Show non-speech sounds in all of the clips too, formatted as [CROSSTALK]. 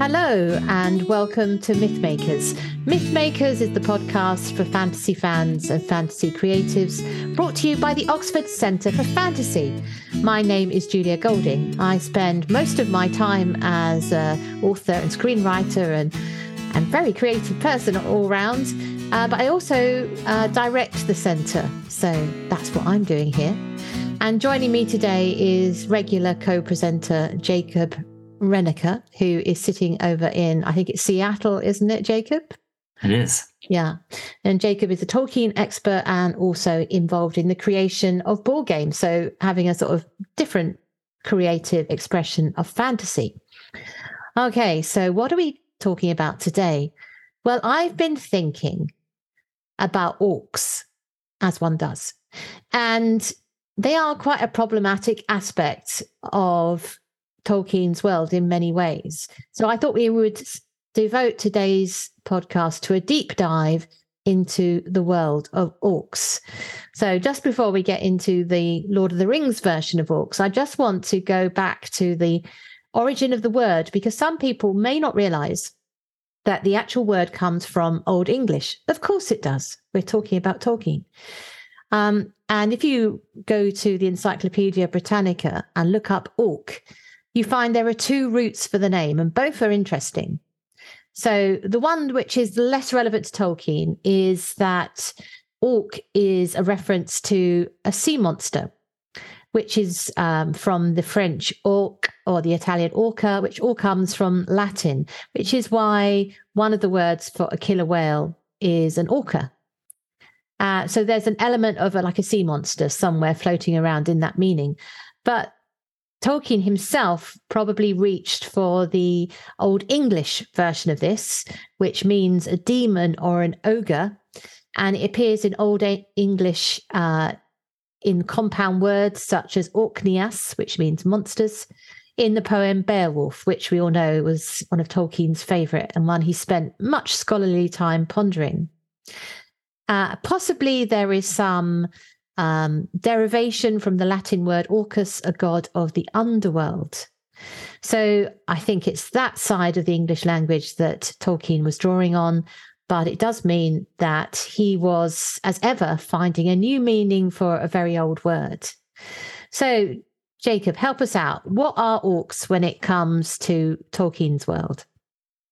Hello, and welcome to Mythmakers. Mythmakers is the podcast for fantasy fans and fantasy creatives, brought to you by the Oxford Centre for Fantasy. My name is Julia Golding. I spend most of my time as an author and screenwriter and, and very creative person all round, uh, but I also uh, direct the centre. So that's what I'm doing here. And joining me today is regular co presenter Jacob Rennaker, who is sitting over in, I think it's Seattle, isn't it, Jacob? It is. Yeah. And Jacob is a Tolkien expert and also involved in the creation of board games. So having a sort of different creative expression of fantasy. Okay. So what are we talking about today? Well, I've been thinking about orcs, as one does. And they are quite a problematic aspect of Tolkien's world in many ways. So I thought we would devote today's podcast to a deep dive into the world of orcs. So just before we get into the Lord of the Rings version of orcs, I just want to go back to the origin of the word because some people may not realize that the actual word comes from Old English. Of course it does. We're talking about Tolkien. Um, and if you go to the Encyclopedia Britannica and look up orc, you find there are two roots for the name, and both are interesting. So, the one which is less relevant to Tolkien is that orc is a reference to a sea monster, which is um, from the French orc or the Italian orca, which all comes from Latin, which is why one of the words for a killer whale is an orca. Uh, so there's an element of a, like a sea monster somewhere floating around in that meaning. But Tolkien himself probably reached for the Old English version of this, which means a demon or an ogre. And it appears in Old English uh, in compound words such as Orcneas, which means monsters, in the poem Beowulf, which we all know was one of Tolkien's favourite and one he spent much scholarly time pondering. Uh, possibly there is some um, derivation from the Latin word orcus, a god of the underworld. So I think it's that side of the English language that Tolkien was drawing on. But it does mean that he was, as ever, finding a new meaning for a very old word. So, Jacob, help us out. What are orcs when it comes to Tolkien's world?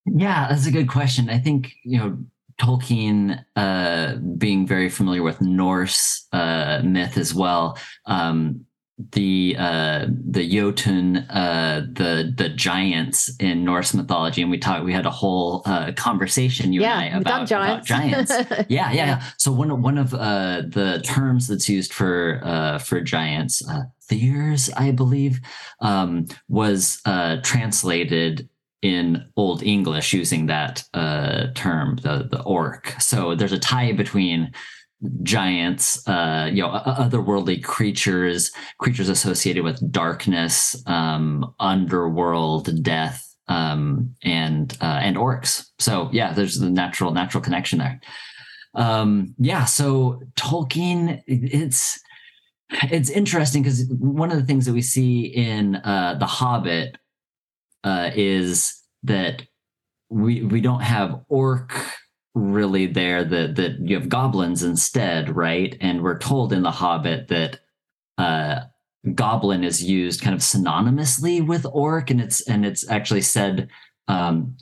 Yeah, that's a good question. I think, you know, Tolkien uh, being very familiar with Norse uh, myth as well. Um, the uh, the Jotun, uh, the the giants in Norse mythology, and we talked. We had a whole uh, conversation you yeah, and I about giants. About giants. [LAUGHS] yeah, yeah, yeah. So one one of uh, the terms that's used for uh, for giants, uh, Thyrs, I believe, um, was uh, translated in Old English using that uh, term, the the orc. So there's a tie between giants, uh, you know, otherworldly creatures, creatures associated with darkness, um, underworld, death, um, and uh, and orcs. So yeah, there's the natural natural connection there. Um, yeah, so Tolkien, it's it's interesting because one of the things that we see in uh, the Hobbit uh, is that we we don't have orc really there that that you have goblins instead right and we're told in the hobbit that uh goblin is used kind of synonymously with orc, and it's and it's actually said um,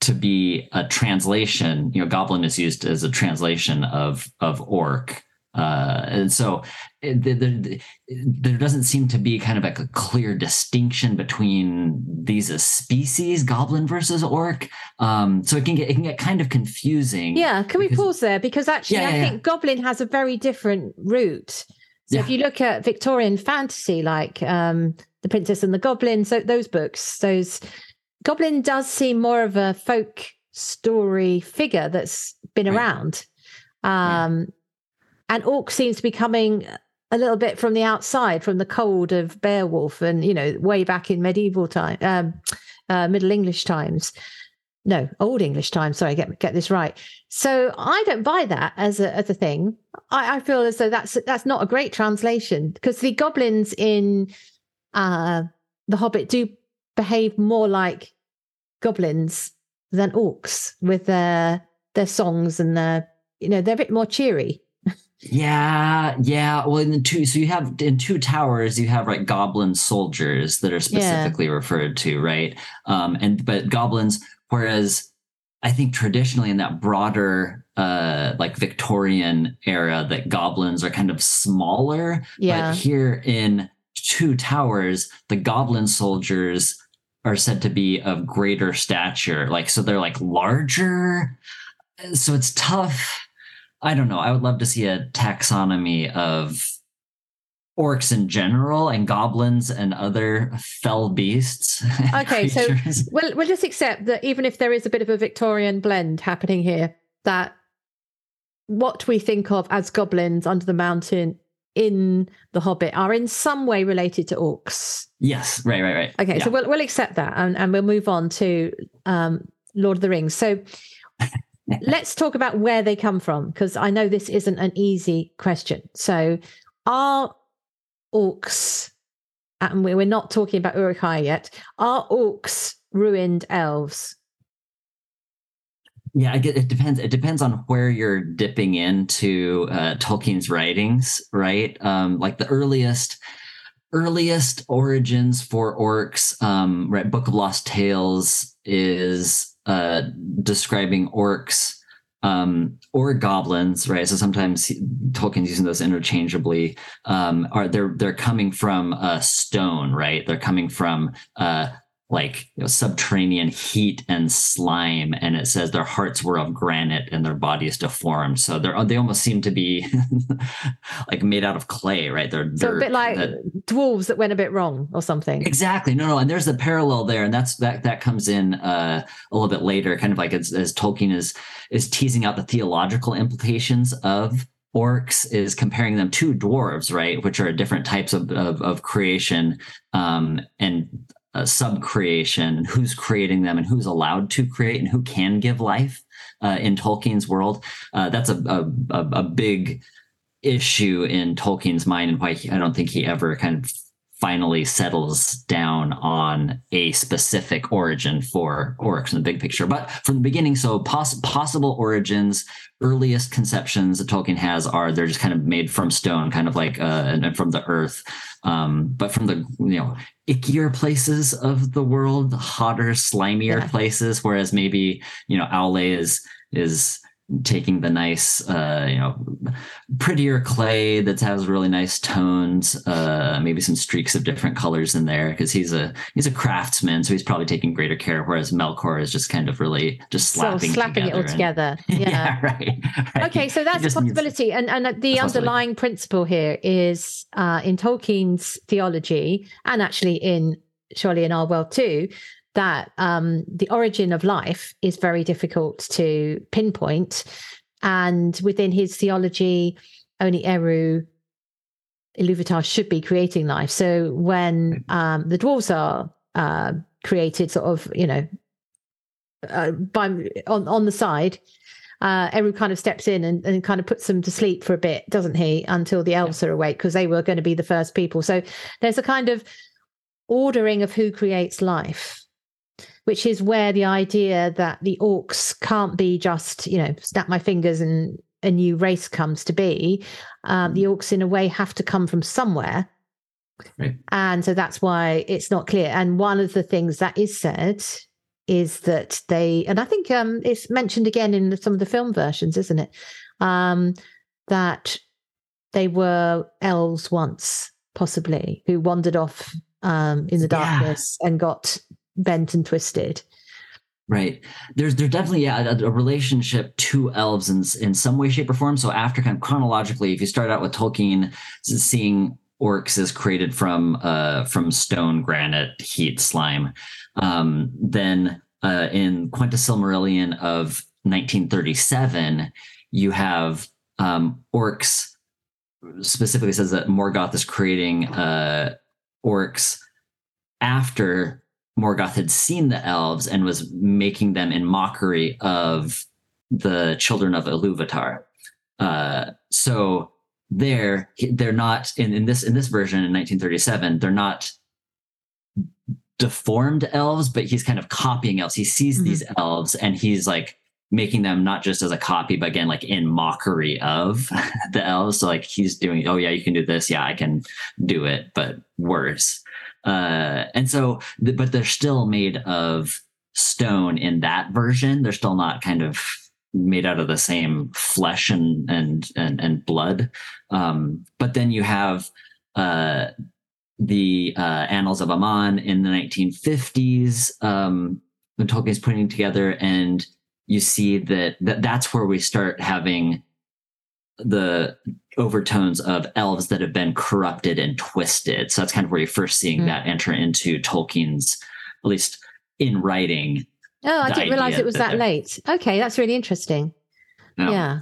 to be a translation. You know, goblin is used as a translation of of orc. Uh, and so it, there, there, doesn't seem to be kind of like a clear distinction between these as species, goblin versus orc. Um, so it can get it can get kind of confusing. Yeah, can we pause there because actually yeah, I yeah, think yeah. goblin has a very different root. So if you look at Victorian fantasy, like um, the Princess and the Goblin, so those books, those goblin does seem more of a folk story figure that's been right. around. Um, and orc seems to be coming a little bit from the outside, from the cold of Beowulf, and you know, way back in medieval time, um, uh, Middle English times. No, Old English times. Sorry, get get this right. So I don't buy that as a as a thing. I, I feel as though that's that's not a great translation because the goblins in uh, the Hobbit do behave more like goblins than orcs with their their songs and their you know they're a bit more cheery. Yeah, yeah. Well, in the two, so you have in two towers, you have like goblin soldiers that are specifically yeah. referred to, right? Um, and but goblins, whereas I think traditionally in that broader, uh, like Victorian era, that goblins are kind of smaller. Yeah. But here in two towers, the goblin soldiers are said to be of greater stature. Like, so they're like larger. So it's tough I don't know. I would love to see a taxonomy of orcs in general and goblins and other fell beasts. [LAUGHS] Okay, so we'll we'll just accept that even if there is a bit of a Victorian blend happening here, that what we think of as goblins under the mountain in the Hobbit are in some way related to orcs. Yes, right, right, right. Okay, yeah. so we'll we'll accept that and, and we'll move on to um, Lord of the Rings. So let's talk about where they come from because I know this isn't an easy question. So, are orcs, and we're not talking about Uruk-hai yet, are orcs ruined elves? Yeah, I get it depends. It depends on where you're dipping into uh, Tolkien's writings, right? Um, like the earliest earliest origins for orcs, um, right? Book of Lost Tales is uh, describing orcs um, or goblins, right? So sometimes Tolkien's using those interchangeably. Um, are they're they're coming from a stone, right? They're coming from uh, like you know, subterranean heat and slime and it says their hearts were of granite and their bodies deformed. So they're they almost seem to be [LAUGHS] like made out of clay right? They're, so a bit like that, dwarves that went a bit wrong or something. Exactly. No no and there's a parallel there and that's that that comes in uh, a little bit later kind of like as, as tolkien is is teasing out the theological implications of orcs is comparing them to dwarves right? Which are different types of, of, of creation um, and uh, sub creation, who's creating them and who's allowed to create and who can give life uh, in Tolkien's world. Uh, that's a, a, a, big issue in Tolkien's mind and why he, I don't think he ever kind of finally settles down on a specific origin for orcs in the big picture. But from the beginning, so poss- possible origins, earliest conceptions that Tolkien has are they're just kind of made from stone, kind of like uh, and from the earth. Um, but from the you know ickier places of the world, hotter, slimier yeah. places, whereas maybe you know Aule is is taking the nice, uh, you know, prettier clay that has really nice tones, uh, maybe some streaks of different colors in there because he's a he's a craftsman, so he's probably taking greater care. Whereas Melkor is just kind of really just slapping, so slapping it all and, together. [LAUGHS] Yeah. yeah, right, right. Okay, so that's a possibility, needs, and and the underlying principle here is uh, in Tolkien's theology, and actually in surely in our world too, that um, the origin of life is very difficult to pinpoint. And within his theology, only Eru Iluvatar should be creating life. So when um, the dwarves are uh, created, sort of, you know, uh, by on on the side, uh, Eru kind of steps in and, and kind of puts them to sleep for a bit, doesn't he? Until the elves yeah. are awake, because they were going to be the first people. So there's a kind of ordering of who creates life which is where the idea that the orcs can't be just, you know, snap my fingers and a new race comes to be. Um, the orcs, in a way, have to come from somewhere. Right. And so that's why it's not clear. And one of the things that is said is that they, and I think um, it's mentioned again in some of the film versions, isn't it? Um, that they were elves once, possibly, who wandered off um, in the Yeah. darkness and got bent and twisted. Right. There's there's definitely yeah, a, a relationship to elves in in some way, shape, or form. So after kind of chronologically, if you start out with Tolkien seeing orcs as created from uh from stone, granite, heat, slime, um, then uh, in Quenta Silmarillion of 1937, you have um, orcs. Specifically says that Morgoth is creating uh, orcs after Morgoth had seen the elves and was making them in mockery of the children of Iluvatar. Uh, so they're they're not in, in this in this version in 1937 they're not deformed elves but he's kind of copying elves he sees Mhm. these elves and he's like making them not just as a copy but again like in mockery of [LAUGHS] the elves so like he's doing oh yeah you can do this yeah i can do it but worse uh and so but they're still made of stone in that version. They're still not kind of made out of the same flesh and and and, and blood. Um but then you have uh the uh annals of aman in the 1950s um when tolkien's putting together and you see that, that that's where we start having the overtones of elves that have been corrupted and twisted. So that's kind of where you're first seeing Mm. that enter into Tolkien's, at least in writing. Oh, I didn't realize it was that that late. Okay, that's really interesting. Um, Yeah.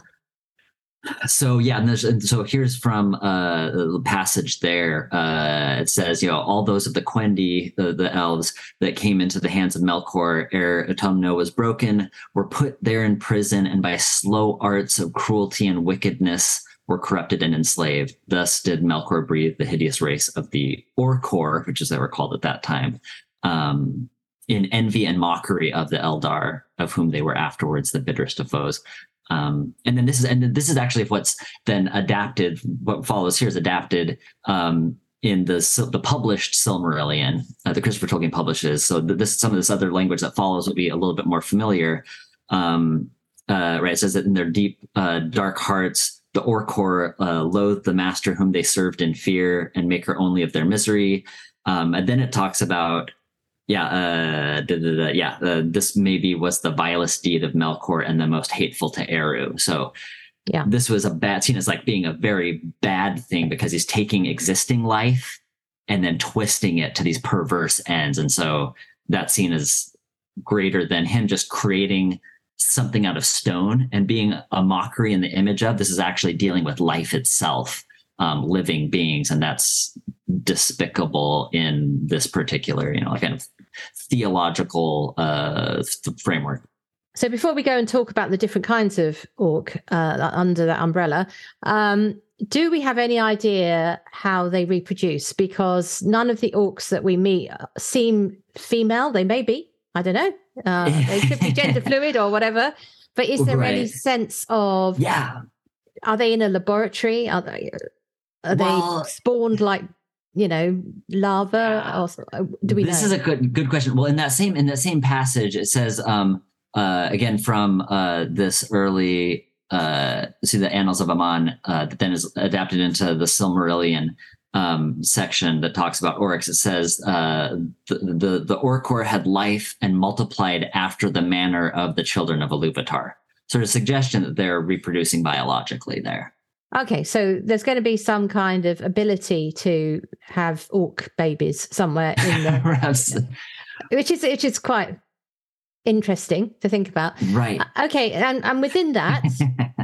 So yeah, and, there's, and so here's from uh, the passage there. Uh, it says, you know, all those of the Quendi, the, the elves that came into the hands of Melkor ere Utumno was broken, were put there in prison, and by slow arts of cruelty and wickedness were corrupted and enslaved. Thus did Melkor breathe the hideous race of the Orkor, which is they were called at that time, um, in envy and mockery of the Eldar, of whom they were afterwards the bitterest of foes. Um, and then this is and this is actually what's then adapted. What follows here is adapted um, in the the published Silmarillion uh, that Christopher Tolkien publishes. So this some of this other language that follows will be a little bit more familiar. Um, uh, right, it says that in their deep uh, dark hearts, the Orkor uh, loathed the master whom they served in fear and maker only of their misery. Um, and then it talks about yeah, uh, da, da, da, yeah. Uh, this maybe was the vilest deed of Melkor and the most hateful to Eru. So, Yeah. this was a bad scene as like being a very bad thing because he's taking existing life and then twisting it to these perverse ends, and so that scene is greater than him just creating something out of stone and being a mockery in the image of. This is actually dealing with life itself, um, living beings, and that's despicable in this particular, you know, kind of theological uh, th- framework. So before we go and talk about the different kinds of orc uh, under that umbrella, um, do we have any idea how they reproduce? Because none of the orcs that we meet uh, seem female. They may be. I don't know. Uh, [LAUGHS] they could be gender fluid or whatever. But is there any sense of Yeah, are they in a laboratory? Are they are Well- they spawned like you know lava? Or, uh, do we this know? is a good good question. Well, in that same in that same passage, it says um, uh, again from uh, this early uh, see the Annals of Aman uh, that then is adapted into the Silmarillion um, section that talks about orcs. It says uh, the, the the Orkor had life and multiplied after the manner of the children of Iluvatar. Sort of suggestion that they're reproducing biologically there. Okay, so there's going to be some kind of ability to have orc babies somewhere in there, [LAUGHS] Perhaps which is which is quite interesting to think about. right. Uh, Okay, and and within that, [LAUGHS]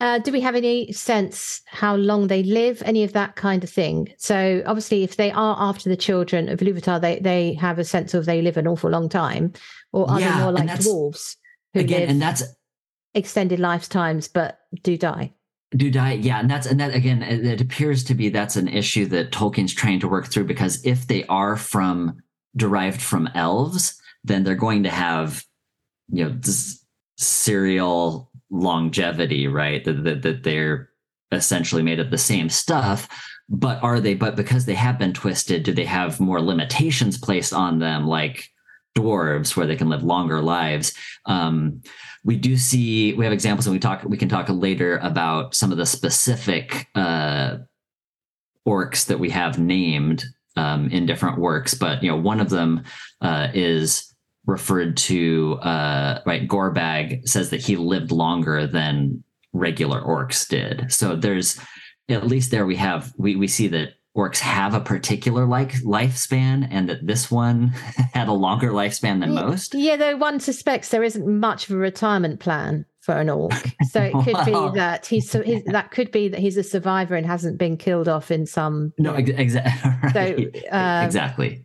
uh, do we have any sense how long they live? Any of that kind of thing? So obviously, if they are after the children of Iluvatar, they they have a sense of they live an awful long time, or are Yeah, they more like dwarves who Again, live and that's extended lifetimes but do die? do die yeah and that's and that again it, it appears to be that's an issue that tolkien's trying to work through because if they are from derived from elves then they're going to have you know this serial longevity right that, that, that they're essentially made of the same stuff but are they? But because they have been twisted, do they have more limitations placed on them, like dwarves, where they can live longer lives? Um, we do see we have examples, and we talk. We can talk later about some of the specific uh, orcs that we have named um, in different works. But you know, one of them uh, is referred to. Uh, right, Gorbag says that he lived longer than regular orcs did. So there's at least there we have we we see that orcs have a particular like lifespan and that this one [LAUGHS] had a longer lifespan than most. Yeah, though one suspects there isn't much of a retirement plan for an orc. So it could be [LAUGHS] that he's, so he's, that could be that he's a survivor and hasn't been killed off in some No, exactly. [LAUGHS] Right. So, uh, exactly.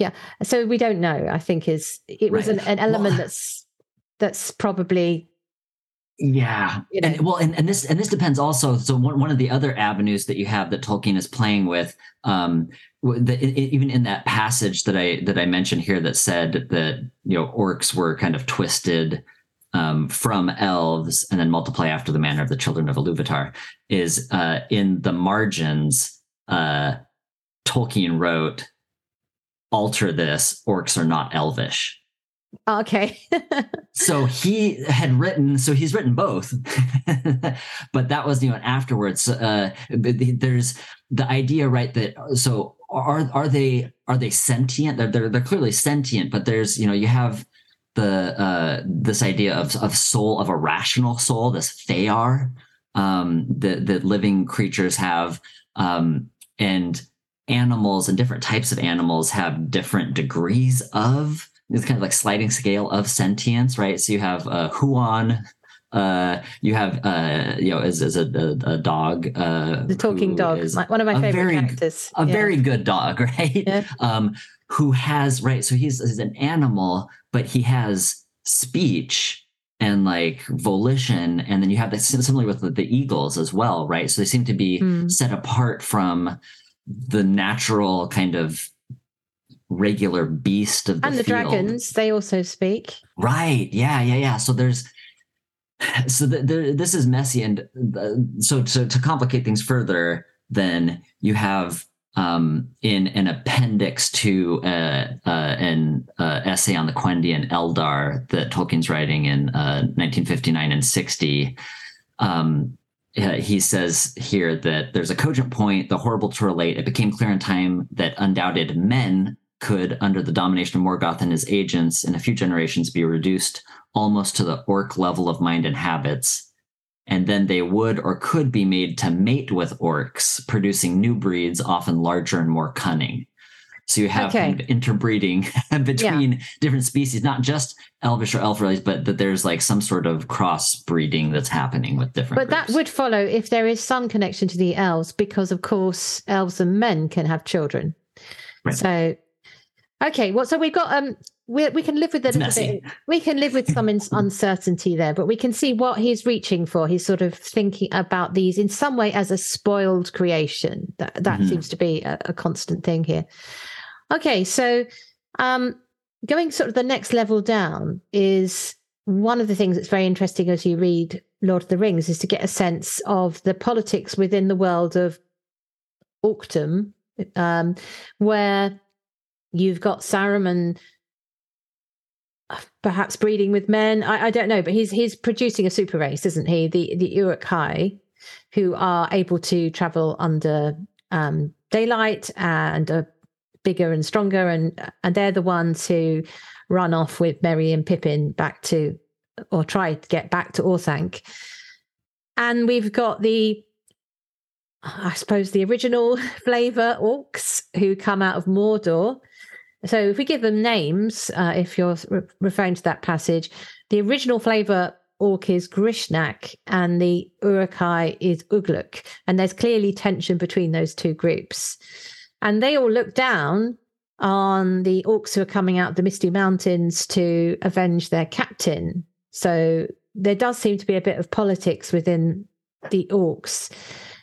Yeah. So we don't know, I think is it was an, an, element well, that's that's probably yeah you know. and, well and, and this and this depends also so one, one of the other avenues that you have that tolkien is playing with um the, even in that passage that i that i mentioned here that said that you know orcs were kind of twisted um, from elves and then multiply after the manner of the children of Iluvatar is uh, in the margins. Uh, Tolkien wrote, "Alter this: orcs are not elvish." Okay. [LAUGHS] so he had written, so he's written both, [LAUGHS] but that was you know afterwards. Uh, there's the idea, right? That so are are they are they sentient? They're, they're they're clearly sentient, but there's you know you have the uh, this idea of of soul of a rational soul, this Fëanor um, that that living creatures have, um, and animals and different types of animals have different degrees of it's kind of like sliding scale of sentience, right? So you have uh, Huan, uh, you have uh, you know, as, as a, a, a dog, uh, the talking dog, one of my favorite very, characters, a yeah. very good dog, [LAUGHS] right? Yeah. Um, who has right? So he's, he's an animal, but he has speech and like volition, and then you have that similarly with the, the eagles as well, right? So they seem to be mm. set apart from the natural kind of regular beast of the and the field. dragons they also speak. Right. Yeah yeah yeah. So there's so the, the, this is messy and uh, so, so to complicate things further then you have um, in an appendix to uh, uh, an uh, essay on the Quendi and Eldar that Tolkien's writing in 1959 uh, and 60, um, Uh, he says here that there's a cogent point, the horrible to relate. It became clear in time that undoubted men could, under the domination of Morgoth and his agents, in a few generations be reduced almost to the orc level of mind and habits. And then they would or could be made to mate with orcs, producing new breeds, often larger and more cunning. So you have okay. kind of interbreeding [LAUGHS] between yeah. different species, not just elvish or elf race, but that there's like some sort of crossbreeding that's happening with different. But groups. that would follow if there is some connection to the elves, because of course elves and men can have children. Right. So Okay, well, so we've got um, we we can live with a bit. We can live with some [LAUGHS] uncertainty there, but we can see what he's reaching for. He's sort of thinking about these in some way as a spoiled creation. That that mm-hmm. seems to be a, a, constant thing here. Okay, so um, going sort of the next level down is one of the things that's very interesting as you read Lord of the Rings is to get a sense of the politics within the world of Orcdom, um, where You've got Saruman uh, perhaps breeding with men. I, I, don't know, but he's he's producing a super race, isn't he? The the Uruk-hai, who are able to travel under um, daylight and are bigger and stronger, and and they're the ones who run off with Merry and Pippin back to or try to get back to Orthanc. And we've got the I suppose the original [LAUGHS] flavor orcs who come out of Mordor. So if we give them names, uh, if you're re- referring to that passage, the original flavor orc is Grishnakh and the Uruk-hai is Ugluk. And there's clearly tension between those two groups. And they all look down on the orcs who are coming out of the Misty Mountains to avenge their captain. So there does seem to be a bit of politics within the orcs.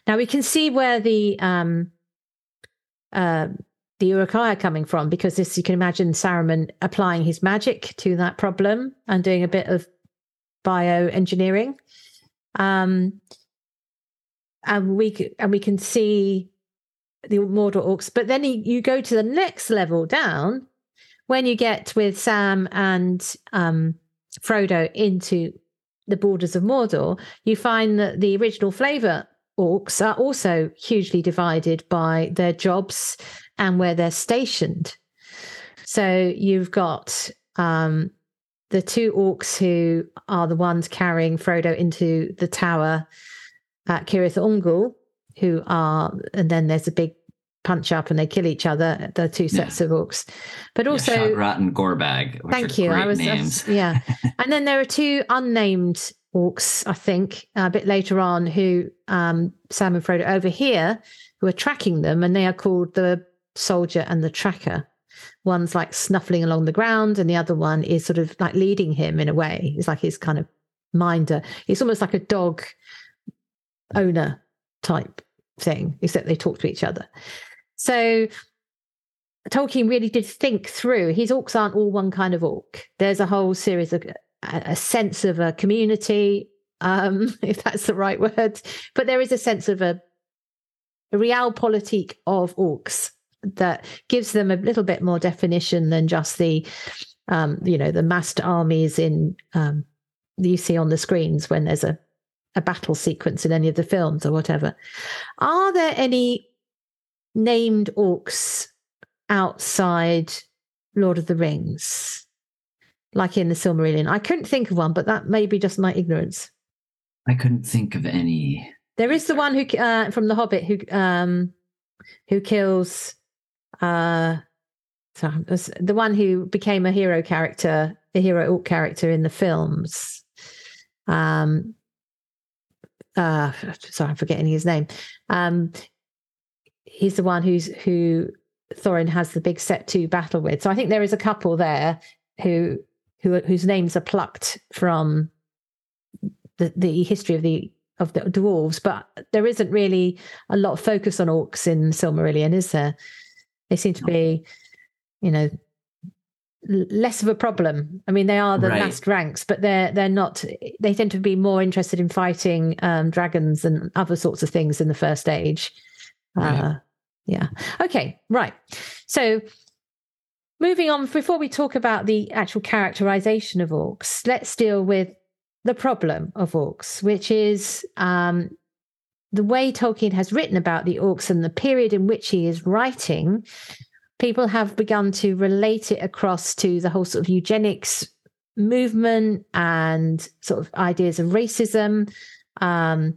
Now we can see where the um, uh, the Uruk-hai are coming from because this you can imagine Saruman applying his magic to that problem and doing a bit of bioengineering. Um, and we and we can see the Mordor orcs, but then he, you go to the next level down when you get with Sam and um, Frodo into the borders of Mordor, you find that the original flavor orcs are also hugely divided by their jobs and where they're stationed. So you've got um, the two orcs who are the ones carrying Frodo into the tower at Cirith Ungol, who are, and then there's a big punch up and they kill each other. The two sets yeah. of orcs, but also yeah, Shagrat and Gorbag. Thank you. I was, names. yeah, [LAUGHS] and then there are two unnamed orcs, I think, a bit later on, who um, Sam and Frodo over here, who are tracking them, and they are called the soldier and the tracker. One's like snuffling along the ground, and the other one is sort of like leading him in a way. It's like his kind of minder. It's almost like a dog owner type thing, except they talk to each other. So Tolkien really did think through. His orcs aren't all one kind of orc. There's a whole series of a, sense of a community, um, [LAUGHS] if that's the right word. But there is a sense of a, a realpolitik of orcs that gives them a little bit more definition than just the, um, you know, the massed armies in um, you see on the screens when there's a a battle sequence in any of the films or whatever. Are there any named orcs outside Lord of the Rings? like in the Silmarillion. I couldn't think of one, but that may be just my ignorance. I couldn't think of any. There is the one who uh, from The Hobbit who um, who kills uh, so the one who became a hero character, a hero orc character in the films. Um, uh, sorry, I'm forgetting his name. Um, he's the one who's who Thorin has the big set two battle with. So I think there is a couple there who who whose names are plucked from the, the history of the of the dwarves, but there isn't really a lot of focus on orcs in Silmarillion, is there? They seem to be, you know, less of a problem. I mean, they are the right. last ranks, but they're they're not. They tend to be more interested in fighting um, dragons and other sorts of things in the first age. Right. Uh, yeah. Okay. Right. So Moving on, before we talk about the actual characterization of orcs, let's deal with the problem of orcs, which is um, the way Tolkien has written about the orcs and the period in which he is writing. People have begun to relate it across to the whole sort of eugenics movement and sort of ideas of racism. Um,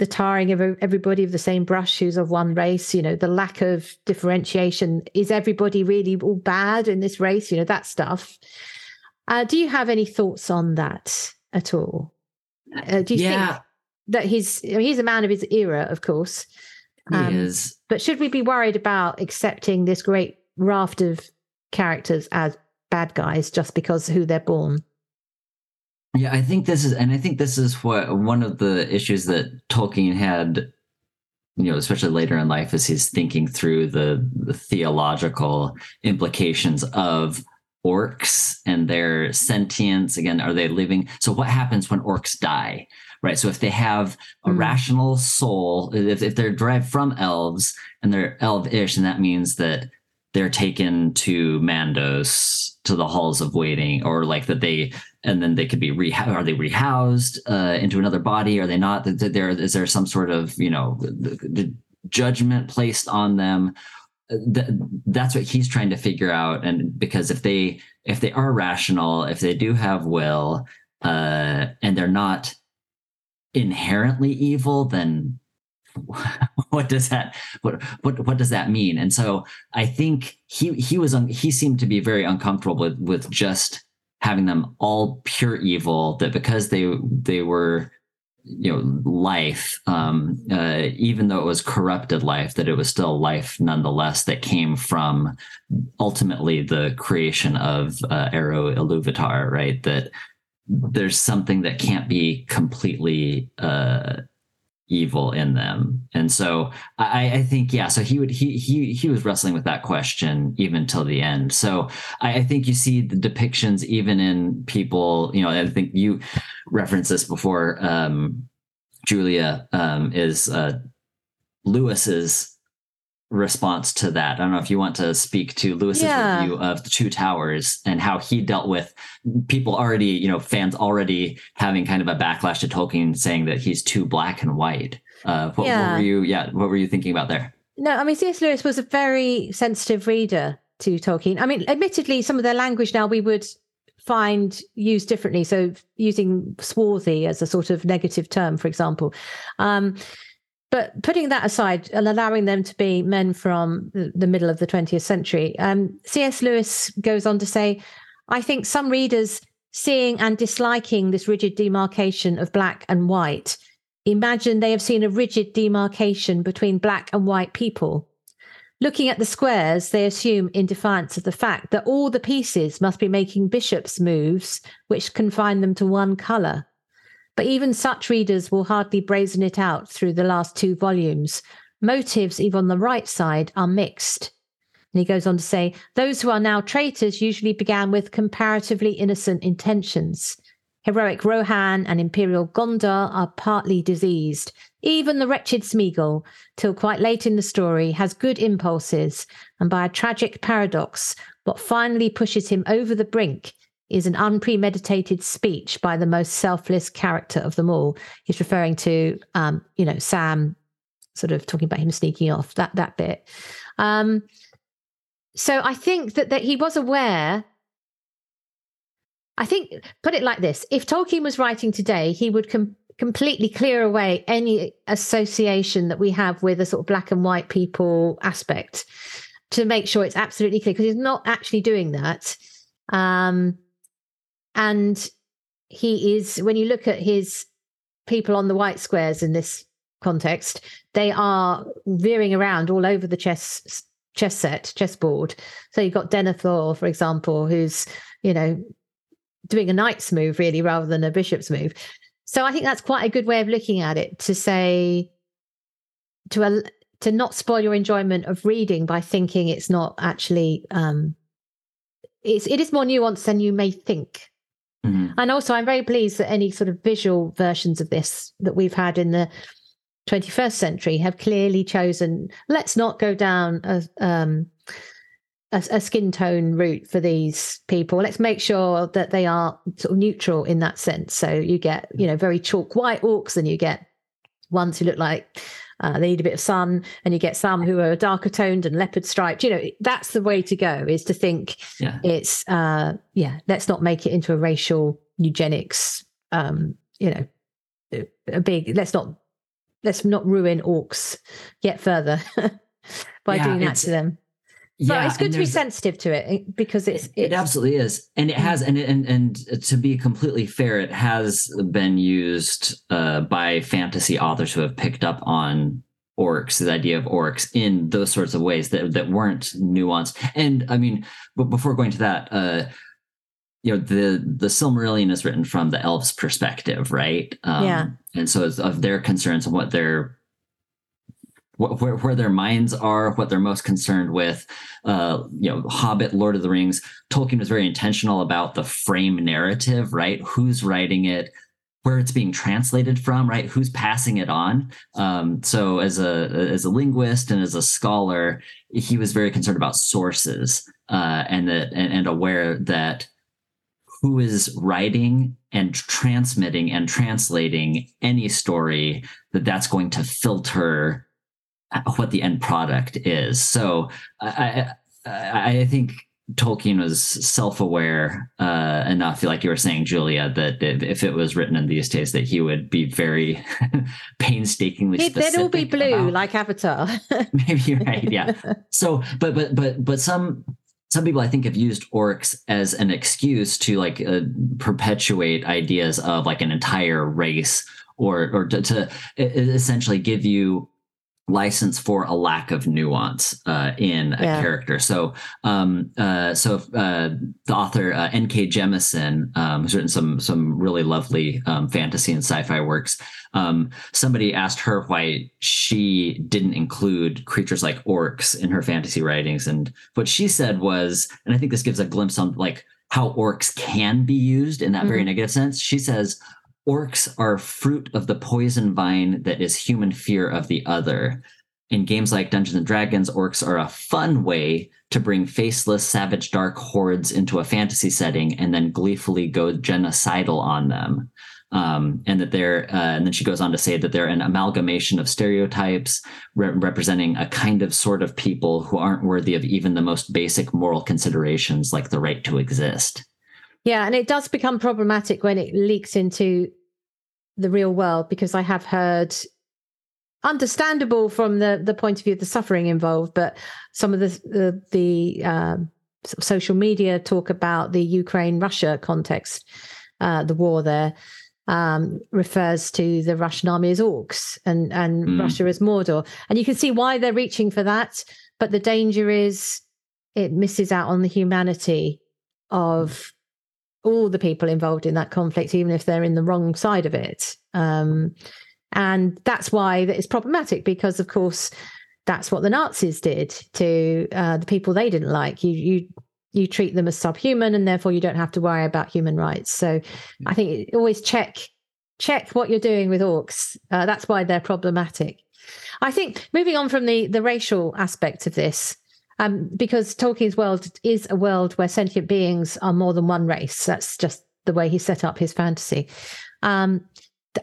the tarring of everybody of the same brush who's of one race you know the lack of differentiation. Is everybody really all bad in this race? You know that stuff. Uh, do you have any thoughts on that at all? Uh, do you yeah. think that he's I mean, he's a man of his era of course. Um, he is. but should we be worried about accepting this great raft of characters as bad guys just because who they're born yeah, I think this is, and I think this is what one of the issues that Tolkien had, you know, especially later in life, as he's thinking through the, the theological implications of orcs and their sentience. Again, are they living? So, what happens when orcs die? Right. So, if they have a mm. rational soul, if, if they're derived from elves and they're elvish, and that means that they're taken to Mandos to the halls of waiting, or like that they and then they could be re are they rehoused uh, into another body? Are they not? There is there some sort of you know the judgment placed on them th- that's what he's trying to figure out and because if they if they are rational if they do have will uh and they're not inherently evil then [LAUGHS] what does that what what what does that mean? And so i think he he was un, he seemed to be very uncomfortable with with just having them all pure evil that because they they were you know life um uh, even though it was corrupted life that it was still life nonetheless that came from ultimately the creation of uh, Eru Iluvatar right? That there's something that can't be completely uh evil in them. And so i i think yeah so he would he he he was wrestling with that question even till the end. So i, I think you see the depictions even in people you know i think you referenced this before um julia um is uh lewis's response to that. I don't know if you want to speak to Lewis's Yeah. review of the Two Towers and how he dealt with people already, you know, fans already having kind of a backlash to Tolkien saying that he's too black and white. Uh, what, what were you? Yeah, what were you thinking about there? No, I mean, C.S. Lewis was a very sensitive reader to Tolkien. I mean, admittedly, some of their language now we would find used differently. So, using swarthy as a sort of negative term, for example. Um, but putting that aside and allowing them to be men from the middle of the 20th century, um, C.S. Lewis goes on to say, I think some readers seeing and disliking this rigid demarcation of black and white imagine they have seen a rigid demarcation between black and white people. Looking at the squares, they assume, in defiance of the fact that all the pieces must be making bishops' moves, which confine them to one colour. But even such readers will hardly brazen it out through the last two volumes. Motives, even on the right side, are mixed. And he goes on to say, those who are now traitors usually began with comparatively innocent intentions. Heroic Rohan and Imperial Gondor are partly diseased. Even the wretched Smeagol, till quite late in the story, has good impulses, and by a tragic paradox, what finally pushes him over the brink is an unpremeditated speech by the most selfless character of them all. He's referring to, um, you know, Sam, sort of talking about him sneaking off that that bit. Um, so I think that that he was aware. I think put it like this: if Tolkien was writing today, he would com- completely clear away any association that we have with a sort of black and white people aspect to make sure it's absolutely clear because he's not actually doing that. Um, and he is when you look at his people on the white squares in this context, they are veering around all over the chess chess set, chessboard. So you've got Denethor, for example, who's you know doing a knight's move really rather than a bishop's move. So I think that's quite a good way of looking at it to say to al- to not spoil your enjoyment of reading by thinking it's not actually um it's it is more nuanced than you may think. Mhm. And also, I'm very pleased that any sort of visual versions of this that we've had in the 21st century have clearly chosen let's not go down a, um, a, a skin tone route for these people. Let's make sure that they are sort of neutral in that sense. So you get, you know, very chalk white orcs, and you get ones who look like uh, they need a bit of sun, and you get some who are darker toned and leopard striped. You know, that's the way to go. Is to think Yeah. it's uh yeah let's not make it into a racial eugenics um you know a- big let's not let's not ruin orcs yet further [LAUGHS] by Yeah, doing that to them Yeah, it's good to be sensitive to it eh, because it's, it absolutely is and it has and and and to be completely fair it has been used uh, by fantasy authors who have picked up on orcs the idea of orcs in those sorts of ways that that weren't nuanced and i mean but before going to that uh you know the the silmarillion is written from the elves perspective right um, Yeah. and so it's of their concerns and what their what, where, where their minds are, what they're most concerned with. Uh, you know, Hobbit, Lord of the Rings. Tolkien was very intentional about the frame narrative, right? Who's writing it, where it's being translated from, right? Who's passing it on. Um, so, as a as a linguist and as a scholar, he was very concerned about sources uh, and that and, and aware that who is writing and transmitting and translating any story that that's going to filter what the end product is. So I I, I think Tolkien was self-aware uh, enough, like you were saying, Julia, that if it was written in these days, that he would be very [LAUGHS] painstakingly. They'd all be blue, about, like Avatar. [LAUGHS] maybe you're [LAUGHS] right. Yeah. So, but but but but some some people I think have used orcs as an excuse to like uh, perpetuate ideas of like an entire race or or to, to essentially give you license for a lack of nuance uh, in a yeah. character. So, um, uh, so uh, the author uh, N.K. Jemisin um, has written some some really lovely um, fantasy and sci-fi works. Um, somebody asked her why she didn't include creatures like orcs in her fantasy writings, and what she said was, and I think this gives a glimpse on like how orcs can be used in that mm-hmm. very negative sense. She says orcs are fruit of the poison vine that is human fear of the other. In games like Dungeons and Dragons, orcs are a fun way to bring faceless, savage, dark hordes into a fantasy setting and then gleefully go genocidal on them. Um, and that they're, uh, and then she goes on to say that they're an amalgamation of stereotypes re- representing a kind of sort of people who aren't worthy of even the most basic moral considerations like the right to exist. Yeah, and it does become problematic when it leaks into the real world because I have heard understandable from the the point of view of the suffering involved, but some of the the, the um, social media talk about the Ukraine Russia context, uh, the war there. Um, refers to the Russian army as orcs and and mm. Russia as Mordor, and you can see why they're reaching for that. But the danger is it misses out on the humanity of all the people involved in that conflict, even if they're in the wrong side of it. Um, and that's why it's problematic because, of course, that's what the Nazis did to uh, the people they didn't like. You you you treat them as subhuman, and therefore you don't have to worry about human rights. So I think always check check what you're doing with orcs. Uh, that's why they're problematic. I think moving on from the the racial aspect of this, um, because Tolkien's world is a world where sentient beings are more than one race. That's just the way he set up his fantasy. Um,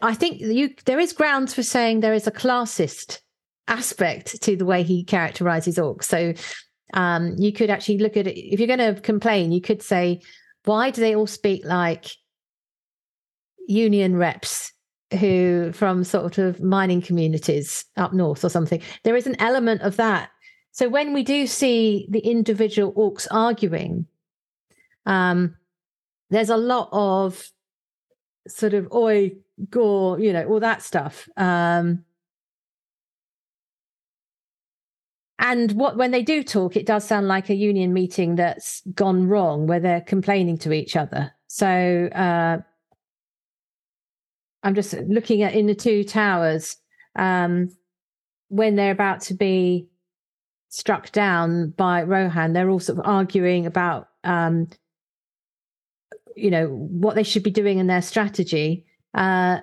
I think you there is grounds for saying there is a classist aspect to the way he characterizes orcs. So um, you could actually look at it if you're going to complain, you could say, why do they all speak like union reps who from sort of mining communities up north or something? There is an element of that so when we do see the individual orcs arguing, um, there's a lot of sort of oi, gore, you know, all that stuff. Um, and what when they do talk, it does sound like a union meeting that's gone wrong, where they're complaining to each other. So uh, I'm just looking at in the two towers um, when they're about to be struck down by Rohan, they're all sort of arguing about, um, you know, what they should be doing in their strategy. Uh,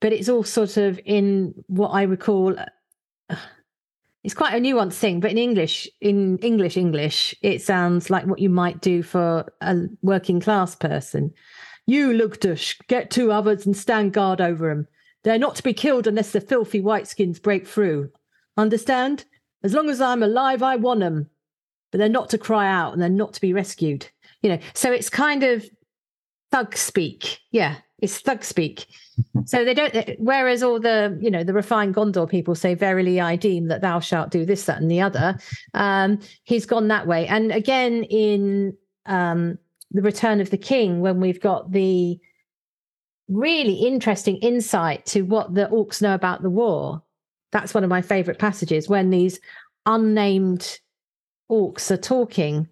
but it's all sort of in what I recall. Uh, it's quite a nuanced thing, but in English, in English, English, it sounds like what you might do for a working class person. You, Lugdush, get two others and stand guard over them. They're not to be killed unless the filthy whiteskins break through. Understand? As long as I'm alive, I want them. But they're not to cry out and they're not to be rescued. You know, so it's kind of thug speak. Yeah, it's thug speak. [LAUGHS] so they don't. Whereas all the you know the refined Gondor people say, "Verily, I deem that thou shalt do this, that, and the other." Um, he's gone that way. And again, in um, the Return of the King, when we've got the really interesting insight to what the orcs know about the war, that's one of my favorite passages when these unnamed orcs are talking.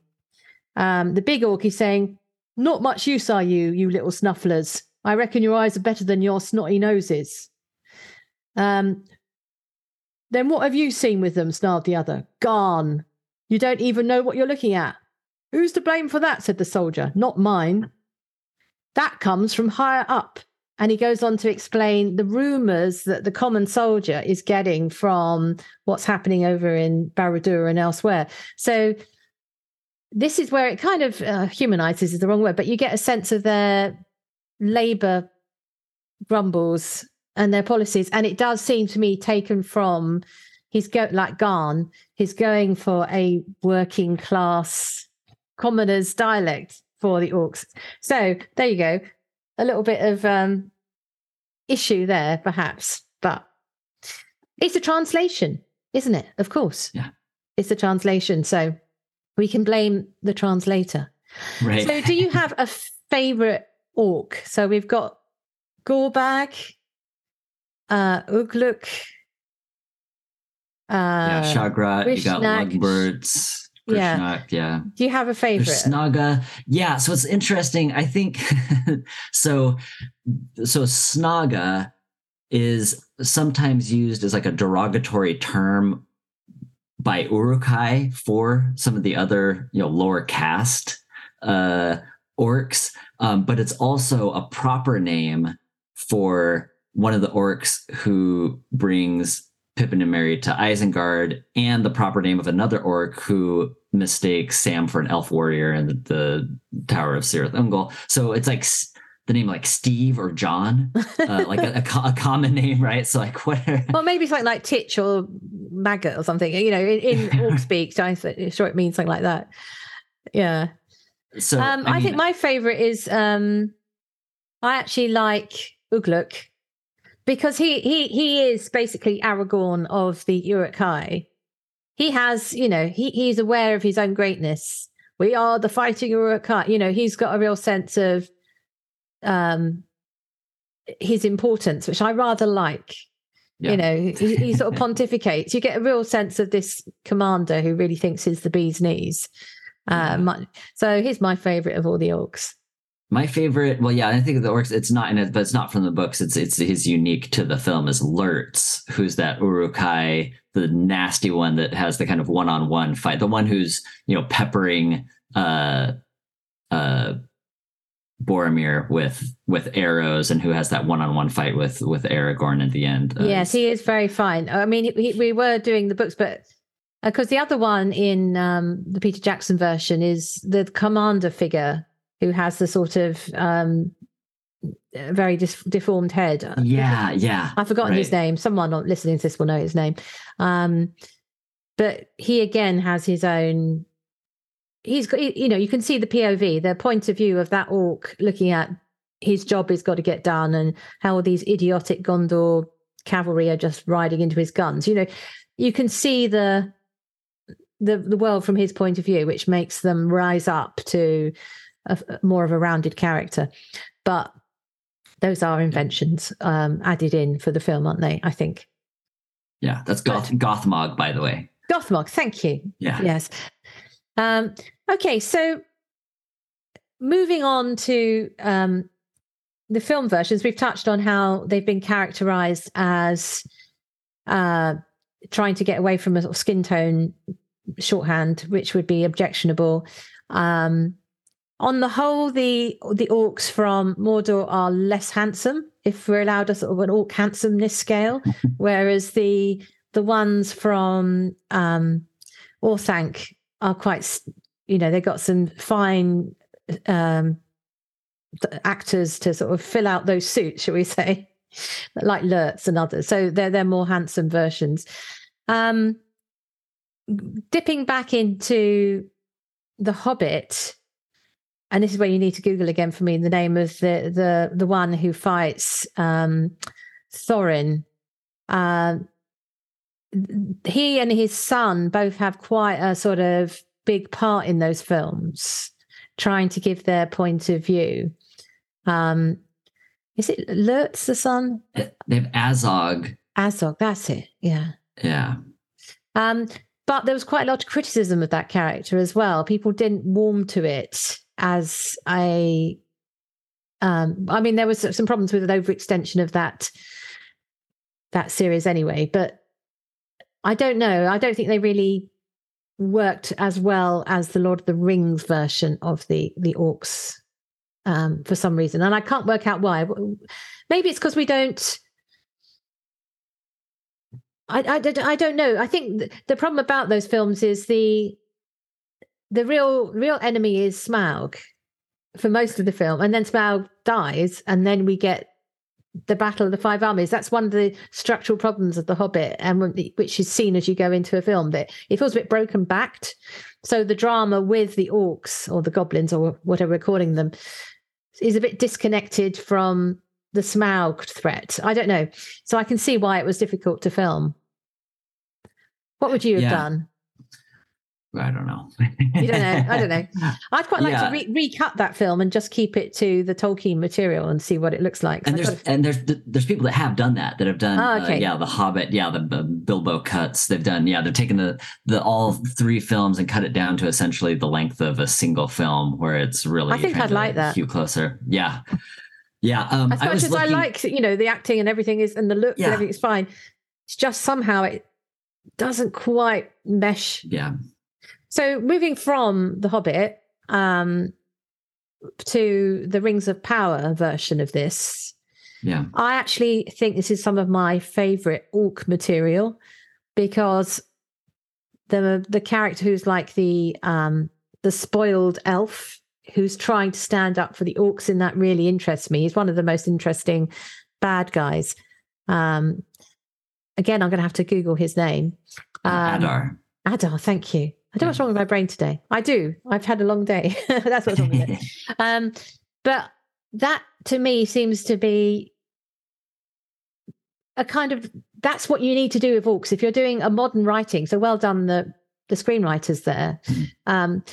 Um, the big orc is saying, Not much use are you, you little snufflers. I reckon your eyes are better than your snotty noses. Um, then what have you seen with them? snarled the other. Gone. You don't even know what you're looking at. Who's to blame for that? said the soldier. Not mine. That comes from higher up. And he goes on to explain the rumors that the common soldier is getting from what's happening over in Barad-dûr and elsewhere. So this is where it kind of uh, humanizes is the wrong word, but you get a sense of their labor grumbles and their policies. And it does seem to me taken from, he's go like Garn, he's going for a working class commoner's dialect for the orcs. So there you go. A little bit of um, issue there, perhaps, but it's a translation, isn't it? Of course. Yeah. It's a translation. So we can blame the translator. Right. So do you [LAUGHS] have a favorite orc? So we've got Gorbag, uh, Ugluk, yeah, uh, Shagrat, you got. Lugbirds. Yeah. Grishnakh, yeah. do you have a There's favorite? Snaga. Yeah, so it's interesting. I think [LAUGHS] so so Snaga is sometimes used as like a derogatory term by Uruk-hai for some of the other, you know, lower caste uh orcs. Um, but it's also a proper name for one of the orcs who brings Pippin and Merry to Isengard, and the proper name of another orc who mistakes Sam for an elf warrior in the, the Tower of Cirith Ungol. So it's like the name like Steve or John, uh, [LAUGHS] like a, a a common name, right? So like [LAUGHS] what? Well, maybe something like titch or maggot or something. You know, in, in [LAUGHS] orc speak, I'm sure it means something like that. Yeah. so um, I, think mean, my favorite is um, I actually like Ugluk because he he he is basically Aragorn of the Uruk-hai. He has, you know, he he's aware of his own greatness. We are the fighting Uruk-hai. You know, he's got a real sense of um his importance, which I rather like. Yeah. You know, he, he sort of [LAUGHS] pontificates. You get a real sense of this commander who really thinks he's the bee's knees. Uh, my, so he's my favorite of all the orcs. My favorite, well, yeah, I think the orcs. It's not in it, but it's not from the books. It's it's his unique to the film is Lurtz, who's that Uruk-hai, the nasty one that has the kind of one-on-one fight, the one who's you know peppering uh uh Boromir with with arrows, and who has that one-on-one fight with with Aragorn at the end. Uh, yes, he is very fine. I mean, he, we were doing the books, but because the other one in um, the Peter Jackson version is the commander figure who has the sort of um, very dis- deformed head. yeah, [LAUGHS] yeah. I've forgotten his name. Someone not listening to this will know his name. Um, but he again has his own. He's got, you know, you can see the POV, the point of view of that orc looking at his job he's got to get done and how all these idiotic Gondor cavalry are just riding into his guns. You know, you can see the the the world from his point of view, which makes them rise up to a, more of a rounded character. But those are inventions um, added in for the film, aren't they? I think. Yeah, that's Goth Gothmog, by the way. Gothmog, thank you. Yeah. Yes. Um, okay, so moving on to um, the film versions, we've touched on how they've been characterized as uh, trying to get away from a sort of skin tone shorthand, which would be objectionable. Um, on the whole, the the orcs from Mordor are less handsome, if we're allowed a sort of an orc handsomeness scale, [LAUGHS] whereas the the ones from um, Orthanc are quite, you know, they've got some fine um, actors to sort of fill out those suits, shall we say, [LAUGHS] like Lurtz and others. So they're they're more handsome versions. Um, dipping back into the Hobbit, and this is where you need to Google again for me the name of the the the one who fights um, Thorin. Um, he and his son both have quite a sort of big part in those films, trying to give their point of view. Um, is it Lurtz the son? They have Azog. Azog, that's it. Yeah. Yeah. Um, but there was quite a lot of criticism of that character as well. People didn't warm to it as a. Um, I mean, there was some problems with an overextension of that that series anyway. But I don't know. I don't think they really worked as well as the Lord of the Rings version of the the orcs um, for some reason, and I can't work out why. Maybe it's because we don't. I, I, don't- I don't know. I think th- the problem about those films is the the real real enemy is Smaug for most of the film, and then Smaug dies, and then we get the Battle of the Five Armies. That's one of the structural problems of The Hobbit, and which is seen as you go into a film that it feels a bit broken backed. So the drama with the orcs or the goblins or whatever we're calling them is a bit disconnected from the Smaug threat. I don't know. So I can see why it was difficult to film. What would you have yeah. done? I don't know. you don't know. I don't know. [LAUGHS] I'd quite like yeah. to re- recut that film and just keep it to the Tolkien material and see what it looks like. And there's and there's there's people that have done that that have done oh, okay. uh, yeah the Hobbit yeah the, the, Bilbo cuts they've done yeah they've taken the the all three films and cut it down to essentially the length of a single film where it's really I think I'd like that. Hugh closer. Yeah. Yeah. Um, as much as looking... I like, you know, the acting and everything is, and the look yeah. and everything is fine. It's just somehow it doesn't quite mesh. Yeah. So moving from The Hobbit um, to the Rings of Power version of this, yeah, I actually think this is some of my favorite orc material because the the character who's like the um, the spoiled elf who's trying to stand up for the orcs in that really interests me. He's one of the most interesting bad guys. Um, again, I'm going to have to Google his name. Um, Adar. Adar, thank you. I don't know what's wrong with my brain today. I do. I've had a long day. [LAUGHS] That's what's wrong with it. [LAUGHS] Um, but that to me seems to be a kind of that's what you need to do with orcs if you're doing a modern writing. So well done the the screenwriters there. Mm-hmm. Um,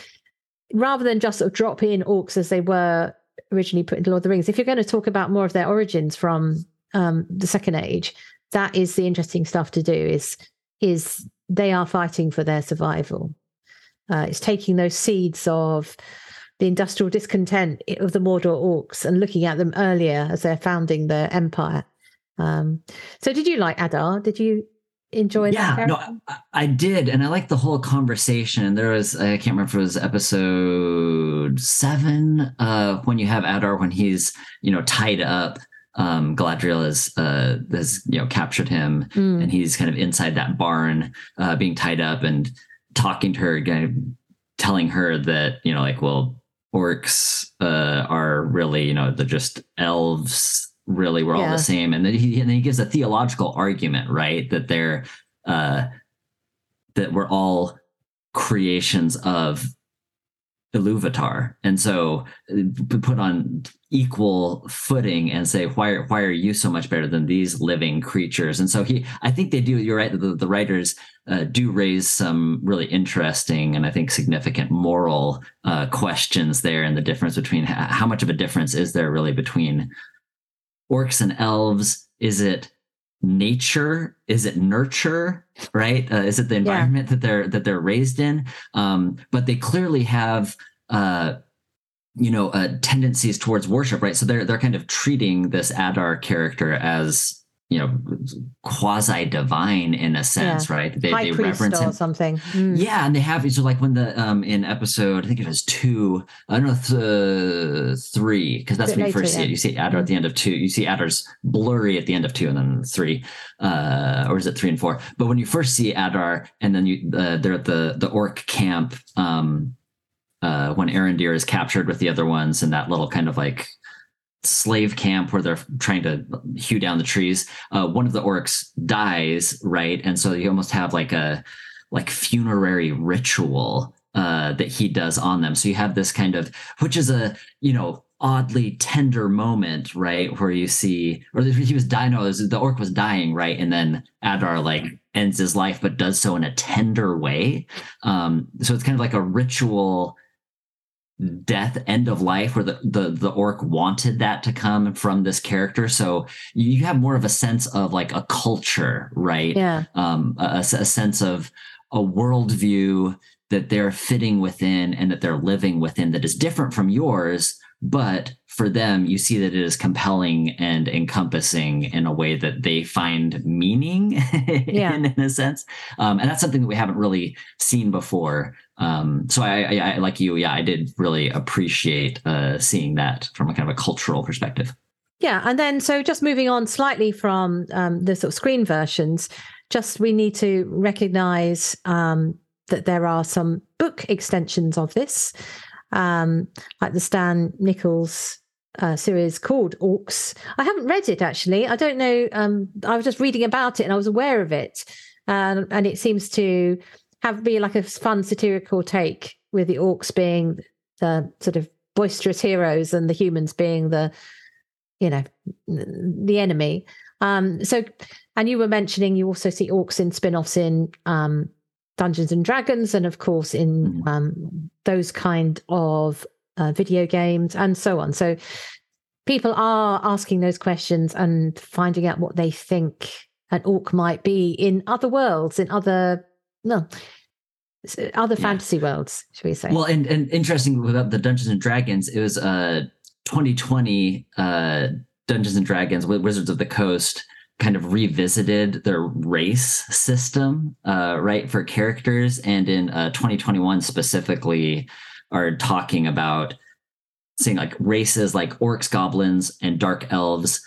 rather than just sort of drop in orcs as they were originally put into Lord of the Rings, if you're going to talk about more of their origins from um, the Second Age, that is the interesting stuff to do. Is is they are fighting for their survival. Uh, it's taking those seeds of the industrial discontent of the Mordor orcs and looking at them earlier as they're founding the empire. Um, so, did you like Adar? Did you enjoy yeah, that? Yeah, no, I, I did, and I liked the whole conversation. And there was I can't remember if it was episode seven uh, when you have Adar when he's you know tied up um, Galadriel has uh, has you know captured him, mm. and he's kind of inside that barn, uh, being tied up, and talking to her again, telling her that you know like well orcs uh, are really you know they're just elves really we're yeah. all the same and then he and then he gives a theological argument right that they're uh that we're all creations of Iluvatar. And so uh, put on equal footing and say, why, why are you so much better than these living creatures? And so he, I think they do, you're right, the, the writers uh, do raise some really interesting and I think significant moral uh, questions there and the difference between how much of a difference is there really between orcs and elves? Is it nature? Is it nurture right? Uh, is it the environment yeah. that they're that they're raised in? Um but they clearly have uh you know uh tendencies towards worship right? So they're they're kind of treating this adar character as you know quasi divine in a sense yeah. right they, High they reverence him. something mm. yeah and they have so like when the um in episode i think it was two i don't know th- three because that's when you first see it you see adar mm. at the end of two you see adar's blurry at the end of two and then three uh or is it three and four but when you first see adar and then you uh, they're at the the orc camp um uh when Arondir is captured with the other ones and that little kind of like slave camp where they're trying to hew down the trees uh, one of the orcs dies right? And so you almost have like a like funerary ritual uh, that he does on them. So you have this kind of which is a you know oddly tender moment right? Where you see or he was dying no, was, the orc was dying right? And then adar like ends his life but does so in a tender way. Um so it's kind of like a ritual death end of life where the, the the orc wanted that to come from this character. So you have more of a sense of like a culture right? Yeah. Um a, a sense of a worldview that they're fitting within and that they're living within that is different from yours but for them you see that it is compelling and encompassing in a way that they find meaning [LAUGHS] yeah. in, in, a sense. Um, and that's something that we haven't really seen before. Um, so I, I, I, like you yeah i did really appreciate uh, seeing that from a kind of a cultural perspective. Yeah and then so just moving on slightly from um, the sort of screen versions just we need to recognize um, that there are some book extensions of this um, like the Stan Nicholls uh, series called Orcs. I haven't read it actually. I don't know. Um, I was just reading about it and I was aware of it, um, and it seems to have be like a fun satirical take with the orcs being the sort of boisterous heroes and the humans being the, you know, the enemy. Um, so, and you were mentioning you also see orcs in spin-offs in um, Dungeons and Dragons, and of course in mm-hmm. um, those kind of uh, video games and so on. So people are asking those questions and finding out what they think an orc might be in other worlds, in other no other yeah. fantasy worlds, should we say? Well, and and interesting about the Dungeons and Dragons, it was uh 2020 uh Dungeons and Dragons with Wizards of the Coast kind of revisited their race system, uh, right, for characters, and in uh, 2021 specifically are talking about saying like races like orcs, goblins, and dark elves.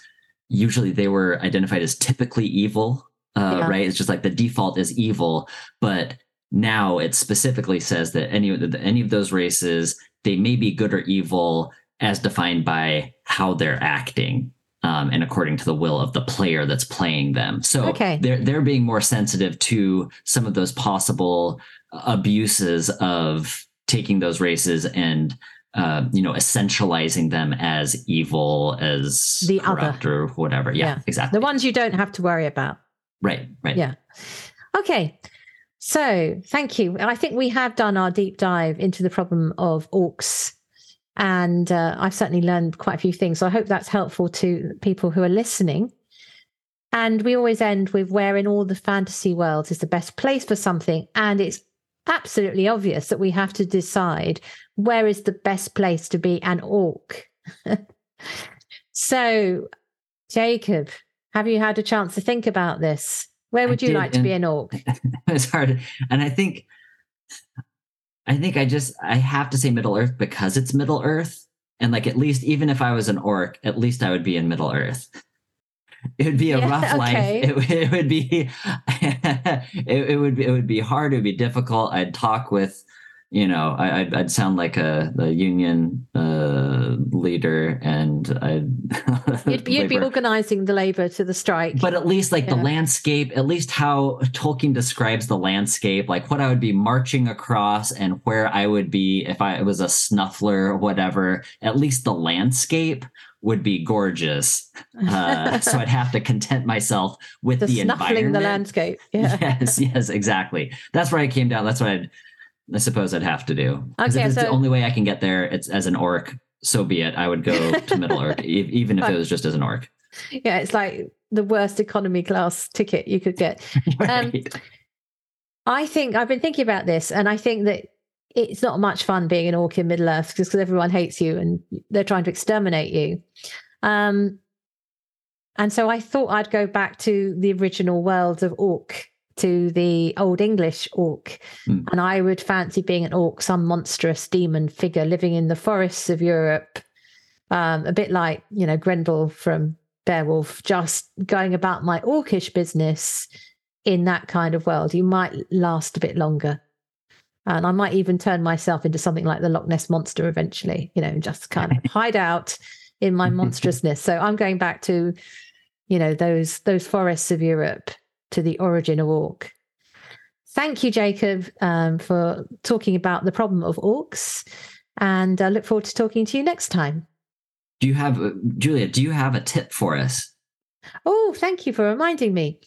Usually they were identified as typically evil, uh, yeah. right? It's just like the default is evil, but now it specifically says that any of the, any of those races they may be good or evil as defined by how they're acting um, and according to the will of the player that's playing them. So okay. they're they're being more sensitive to some of those possible abuses of taking those races and uh, you know essentializing them as evil as the other or whatever. Yeah, yeah, exactly. The ones you don't have to worry about. Right. Right. Yeah. Okay. So thank you. I think we have done our deep dive into the problem of orcs and uh, I've certainly learned quite a few things. So I hope that's helpful to people who are listening. And we always end with where in all the fantasy worlds is the best place for something. And it's absolutely obvious that we have to decide where is the best place to be an orc. [LAUGHS] so, Jacob, have you had a chance to think about this? Where would I you did, like to be an orc? [LAUGHS] it's hard. And I think I think I just I have to say Middle Earth because it's Middle Earth, and like at least even if I was an orc, at least I would be in Middle Earth. [LAUGHS] It would be a yeah, rough okay. life. It, it, would be [LAUGHS] it, it, would be it would be hard. It would be difficult. I'd talk with you know, I, would I'd sound like a the union uh, leader, and I'd [LAUGHS] you'd, you'd be organizing the labor to the strike. But at least, like yeah. the landscape, at least how Tolkien describes the landscape, like what I would be marching across, and where I would be if I was a snuffler or whatever. At least the landscape would be gorgeous. [LAUGHS] Uh, so I'd have to content myself with the, the environment. the landscape. Yeah. [LAUGHS] Yes, yes, exactly. That's where I came down. That's what I'd I suppose I'd have to do. Okay, if it's so, the only way I can get there. It's as an orc. So be it. I would go to Middle Orc, [LAUGHS] even if it was just as an orc. Yeah, it's like the worst economy class ticket you could get. [LAUGHS] Right. Um, I think I've been thinking about this, and I think that it's not much fun being an orc in Middle Earth because everyone hates you and they're trying to exterminate you. Um, and so I thought I'd go back to the original world of orc to the Old English orc. Mm. And I would fancy being an orc, some monstrous demon figure living in the forests of Europe, um, a bit like, you know, Grendel from Beowulf, just going about my orcish business in that kind of world. You might last a bit longer. And I might even turn myself into something like the Loch Ness monster eventually, you know, just kind of [LAUGHS] hide out in my monstrousness. So I'm going back to, you know, those those forests of Europe to the origin of orc. Thank you, Jacob, um, for talking about the problem of orcs, and I look forward to talking to you next time. Do you have, uh, Julia, do you have a tip for us? Oh, thank you for reminding me.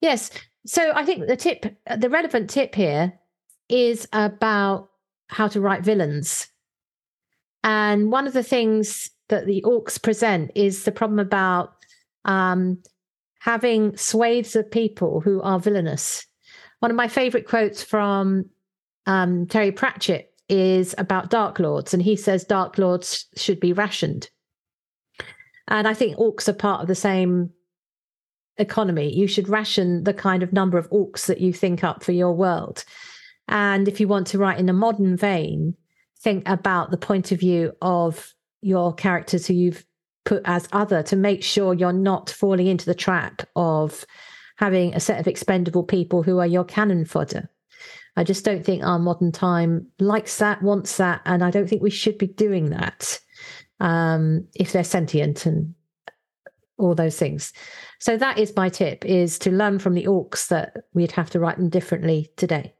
Yes. So I think the tip, the relevant tip here is about how to write villains. And one of the things that the orcs present is the problem about um, having swathes of people who are villainous. One of my favorite quotes from um, Terry Pratchett is about Dark Lords, and he says Dark Lords should be rationed. And I think orcs are part of the same economy. You should ration the kind of number of orcs that you think up for your world. And if you want to write in a modern vein, think about the point of view of your characters who you've put as other to make sure you're not falling into the trap of having a set of expendable people who are your cannon fodder. I just don't think our modern time likes that, wants that, and I don't think we should be doing that. um, if they're sentient and all those things. So that is my tip: is to learn from the orcs that we'd have to write them differently today.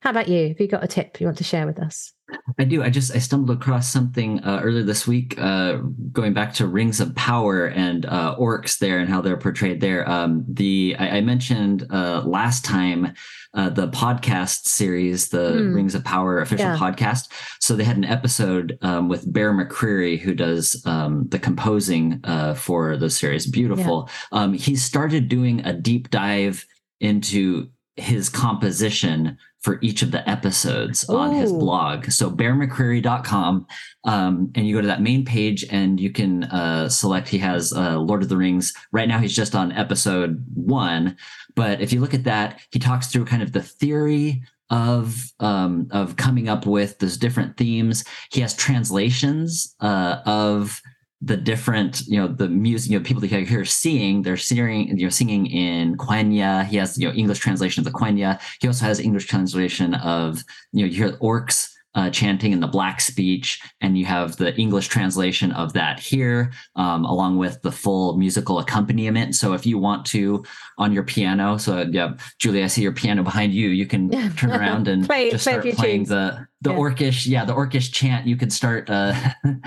How about you? Have you got a tip you want to share with us? I do. I just I stumbled across something uh, earlier this week, uh, going back to Rings of Power and uh, orcs there and how they're portrayed there. Um, the I, I mentioned uh, last time uh, the podcast series, the mm. Rings of Power official yeah. podcast. So they had an episode um, with Bear McCreary, who does um, the composing uh, for the series. Beautiful. Yeah. Um, he started doing a deep dive into his composition for each of the episodes Ooh. on his blog. So bearmccreary.com. Um, and you go to that main page and you can uh, select, he has uh, Lord of the Rings. Right now he's just on episode one. But if you look at that, he talks through kind of the theory of um, of coming up with those different themes. He has translations uh, of the different, you know, the music, you know, people that you hear singing, they're singing, you know, singing in Quenya. He has, you know, English translation of the Quenya. He also has English translation of, you know, you hear orcs uh, chanting in the black speech, and you have the English translation of that here, um, along with the full musical accompaniment. So if you want to on your piano, so yeah, Julie, I see your piano behind you. You can turn around and [LAUGHS] play, just start playing the the yeah. orcish, yeah, the orcish chant. You can start. Uh, [LAUGHS]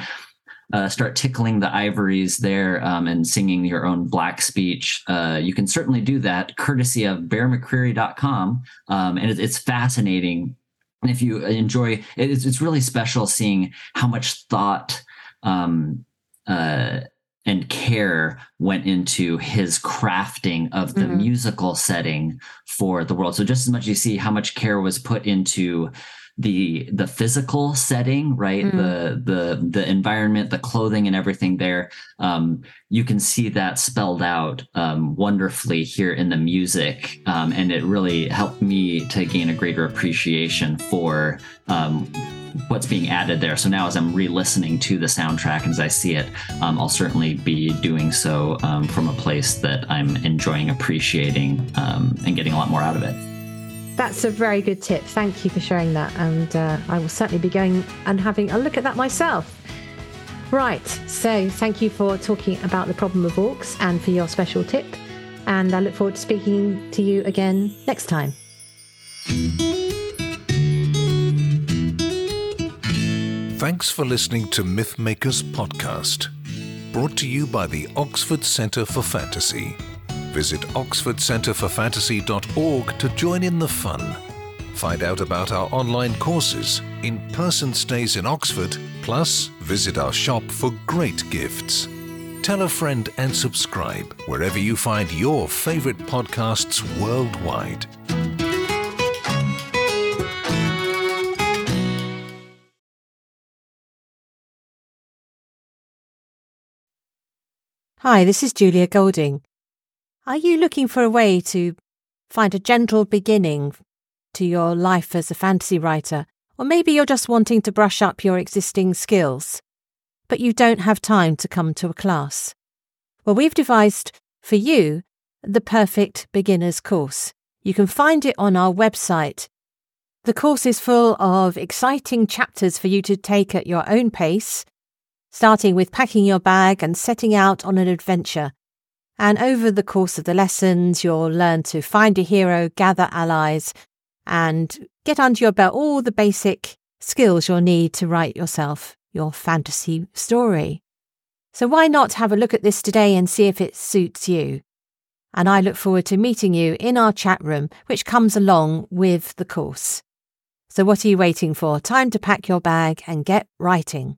uh, start tickling the ivories there um, and singing your own black speech, uh, you can certainly do that courtesy of bearmccreary.com. Um, and it, it's fascinating. And if you enjoy it's, it's really special seeing how much thought um, uh, and care went into his crafting of the mm-hmm. musical setting for the world. So just as much as you see how much care was put into the the physical setting right? Mm. the the the environment the clothing and everything there um, you can see that spelled out um, wonderfully here in the music. Um, and it really helped me to gain a greater appreciation for um, what's being added there. So now as i'm re-listening to the soundtrack and as i see it um, i'll certainly be doing so um, from a place that i'm enjoying appreciating um, and getting a lot more out of it that's a very good tip. Thank you for sharing that. And uh, I will certainly be going and having a look at that myself. Right. So thank you for talking about the problem of orcs and for your special tip. And I look forward to speaking to you again next time. Thanks for listening to Mythmakers Podcast, brought to you by the Oxford Centre for Fantasy visit oxfordcenterforfantasy.org to join in the fun. Find out about our online courses, in person stays in Oxford, plus visit our shop for great gifts. Tell a friend and subscribe wherever you find your favorite podcasts worldwide. Hi, this is Julia Golding. Are you looking for a way to find a gentle beginning to your life as a fantasy writer? Or maybe you're just wanting to brush up your existing skills, but you don't have time to come to a class. Well, we've devised for you the perfect beginner's course. You can find it on our website. The course is full of exciting chapters for you to take at your own pace, starting with packing your bag and setting out on an adventure and over the course of the lessons, you'll learn to find a hero, gather allies, and get under your belt all the basic skills you'll need to write yourself your fantasy story. So why not have a look at this today and see if it suits you? And I look forward to meeting you in our chat room, which comes along with the course. So what are you waiting for? Time to pack your bag and get writing.